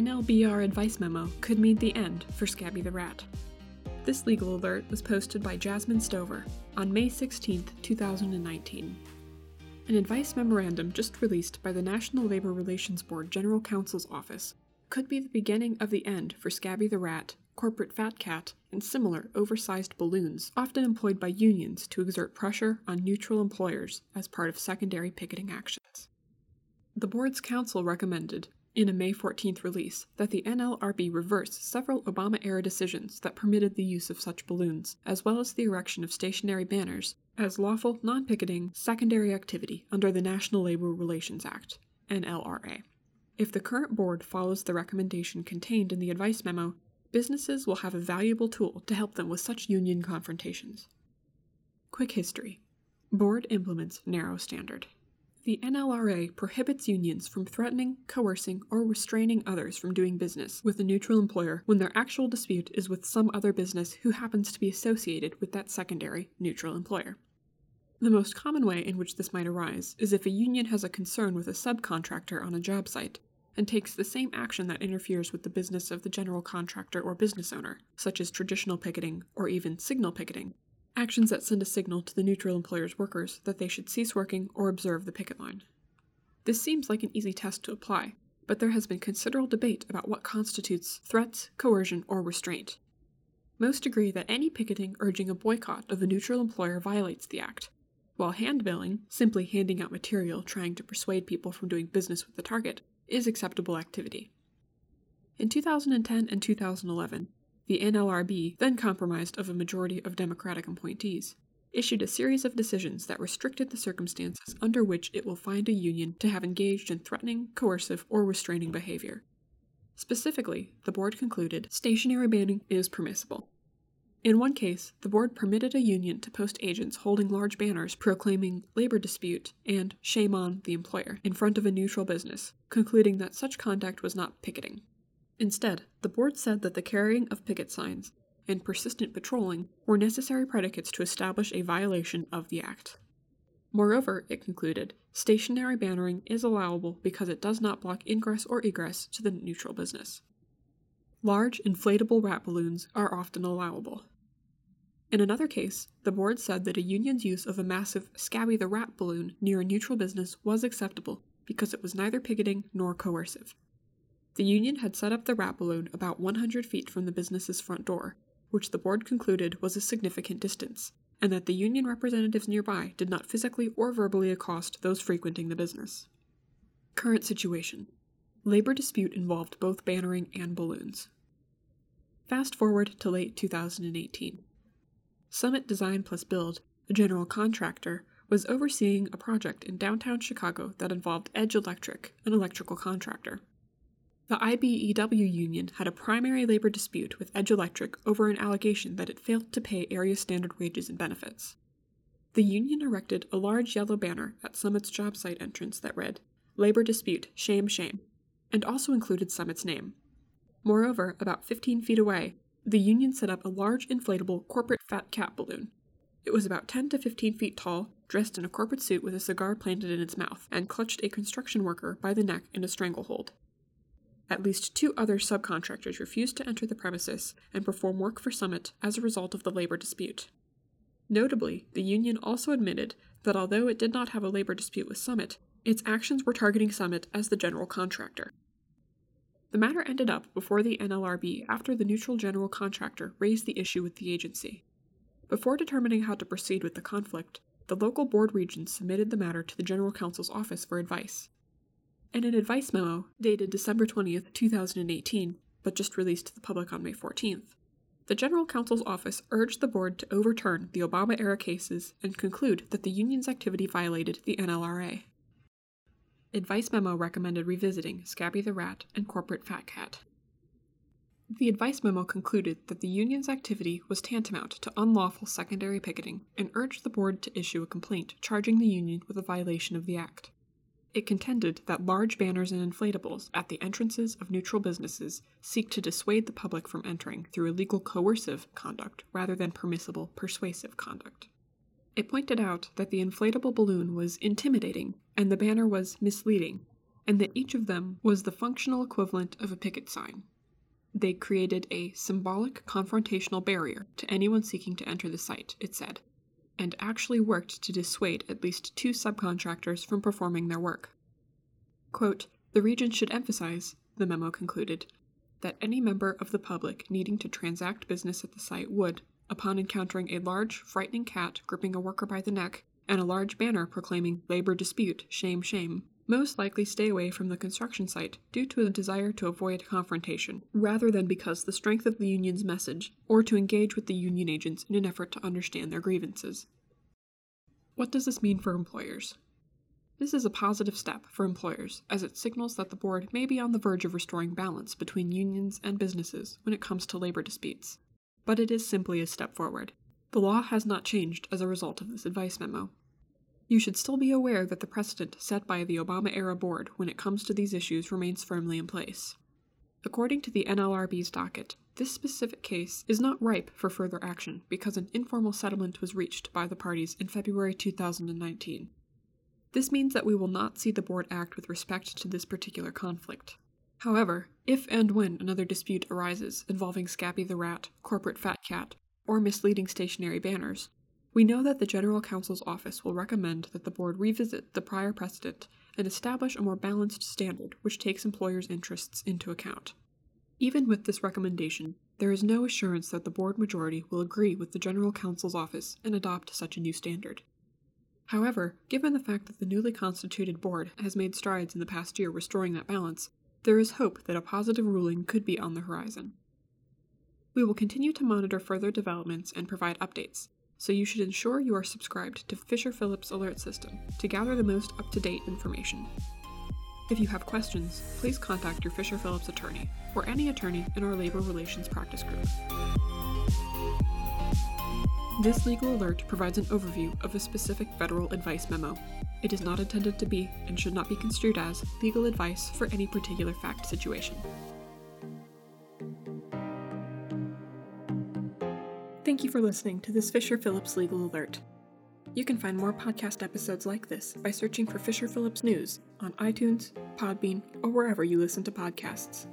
NLRB advice memo could mean the end for Scabby the Rat. This legal alert was posted by Jasmine Stover on May 16, 2019. An advice memorandum just released by the National Labor Relations Board General Counsel's Office could be the beginning of the end for Scabby the Rat, corporate fat cat, and similar oversized balloons often employed by unions to exert pressure on neutral employers as part of secondary picketing actions. The board's counsel recommended, in a May 14th release, that the NLRB reversed several Obama era decisions that permitted the use of such balloons, as well as the erection of stationary banners, as lawful non picketing secondary activity under the National Labor Relations Act, NLRA. If the current board follows the recommendation contained in the advice memo, businesses will have a valuable tool to help them with such union confrontations. Quick history Board implements narrow standard. The NLRA prohibits unions from threatening, coercing, or restraining others from doing business with a neutral employer when their actual dispute is with some other business who happens to be associated with that secondary, neutral employer. The most common way in which this might arise is if a union has a concern with a subcontractor on a job site and takes the same action that interferes with the business of the general contractor or business owner, such as traditional picketing or even signal picketing, actions that send a signal to the neutral employer's workers that they should cease working or observe the picket line. This seems like an easy test to apply, but there has been considerable debate about what constitutes threats, coercion, or restraint. Most agree that any picketing urging a boycott of a neutral employer violates the act, while handbilling, simply handing out material trying to persuade people from doing business with the target, is acceptable activity. In 2010 and 2011, the NLRB, then compromised of a majority of Democratic appointees, issued a series of decisions that restricted the circumstances under which it will find a union to have engaged in threatening, coercive, or restraining behavior. Specifically, the board concluded stationary banning is permissible. In one case, the board permitted a union to post agents holding large banners proclaiming labor dispute and shame on the employer in front of a neutral business, concluding that such conduct was not picketing. Instead, the board said that the carrying of picket signs and persistent patrolling were necessary predicates to establish a violation of the Act. Moreover, it concluded, stationary bannering is allowable because it does not block ingress or egress to the neutral business. Large inflatable rat balloons are often allowable. In another case, the board said that a union's use of a massive Scabby the Rat balloon near a neutral business was acceptable because it was neither picketing nor coercive. The union had set up the rat balloon about 100 feet from the business's front door, which the board concluded was a significant distance, and that the union representatives nearby did not physically or verbally accost those frequenting the business. Current situation Labor dispute involved both bannering and balloons. Fast forward to late 2018. Summit Design Plus Build, a general contractor, was overseeing a project in downtown Chicago that involved Edge Electric, an electrical contractor. The IBEW union had a primary labor dispute with Edge Electric over an allegation that it failed to pay area standard wages and benefits. The union erected a large yellow banner at Summit's job site entrance that read, Labor Dispute, Shame, Shame, and also included Summit's name. Moreover, about 15 feet away, the union set up a large inflatable corporate fat cat balloon. It was about 10 to 15 feet tall, dressed in a corporate suit with a cigar planted in its mouth, and clutched a construction worker by the neck in a stranglehold. At least two other subcontractors refused to enter the premises and perform work for Summit as a result of the labor dispute. Notably, the union also admitted that although it did not have a labor dispute with Summit, its actions were targeting Summit as the general contractor. The matter ended up before the NLRB after the neutral general contractor raised the issue with the agency. Before determining how to proceed with the conflict, the local board regents submitted the matter to the General Counsel's office for advice. In an advice memo dated December 20th, 2018, but just released to the public on May 14th, the General Counsel's office urged the board to overturn the Obama era cases and conclude that the union's activity violated the NLRA. Advice memo recommended revisiting Scabby the Rat and Corporate Fat Cat. The advice memo concluded that the union's activity was tantamount to unlawful secondary picketing and urged the board to issue a complaint charging the union with a violation of the act. It contended that large banners and inflatables at the entrances of neutral businesses seek to dissuade the public from entering through illegal coercive conduct rather than permissible persuasive conduct. It pointed out that the inflatable balloon was intimidating and the banner was misleading, and that each of them was the functional equivalent of a picket sign. They created a symbolic confrontational barrier to anyone seeking to enter the site, it said, and actually worked to dissuade at least two subcontractors from performing their work. Quote, the region should emphasize, the memo concluded, that any member of the public needing to transact business at the site would, upon encountering a large, frightening cat gripping a worker by the neck and a large banner proclaiming labor dispute, shame, shame, most likely stay away from the construction site due to a desire to avoid confrontation, rather than because the strength of the union's message, or to engage with the union agents in an effort to understand their grievances. What does this mean for employers? This is a positive step for employers, as it signals that the board may be on the verge of restoring balance between unions and businesses when it comes to labor disputes. But it is simply a step forward. The law has not changed as a result of this advice memo, you should still be aware that the precedent set by the Obama era board when it comes to these issues remains firmly in place. According to the NLRB's docket, this specific case is not ripe for further action because an informal settlement was reached by the parties in February 2019. This means that we will not see the board act with respect to this particular conflict. However, if and when another dispute arises involving Scabby the Rat, Corporate Fat Cat, or misleading stationary banners, we know that the General Counsel's office will recommend that the board revisit the prior precedent and establish a more balanced standard which takes employers' interests into account. Even with this recommendation, there is no assurance that the board majority will agree with the General Counsel's office and adopt such a new standard. However, given the fact that the newly constituted board has made strides in the past year restoring that balance, there is hope that a positive ruling could be on the horizon. We will continue to monitor further developments and provide updates, so you should ensure you are subscribed to Fisher Phillips Alert System to gather the most up to date information. If you have questions, please contact your Fisher Phillips attorney or any attorney in our labor relations practice group. This legal alert provides an overview of a specific federal advice memo. It is not intended to be and should not be construed as legal advice for any particular fact situation. Thank you for listening to this Fisher Phillips Legal Alert. You can find more podcast episodes like this by searching for Fisher Phillips News on iTunes, Podbean, or wherever you listen to podcasts.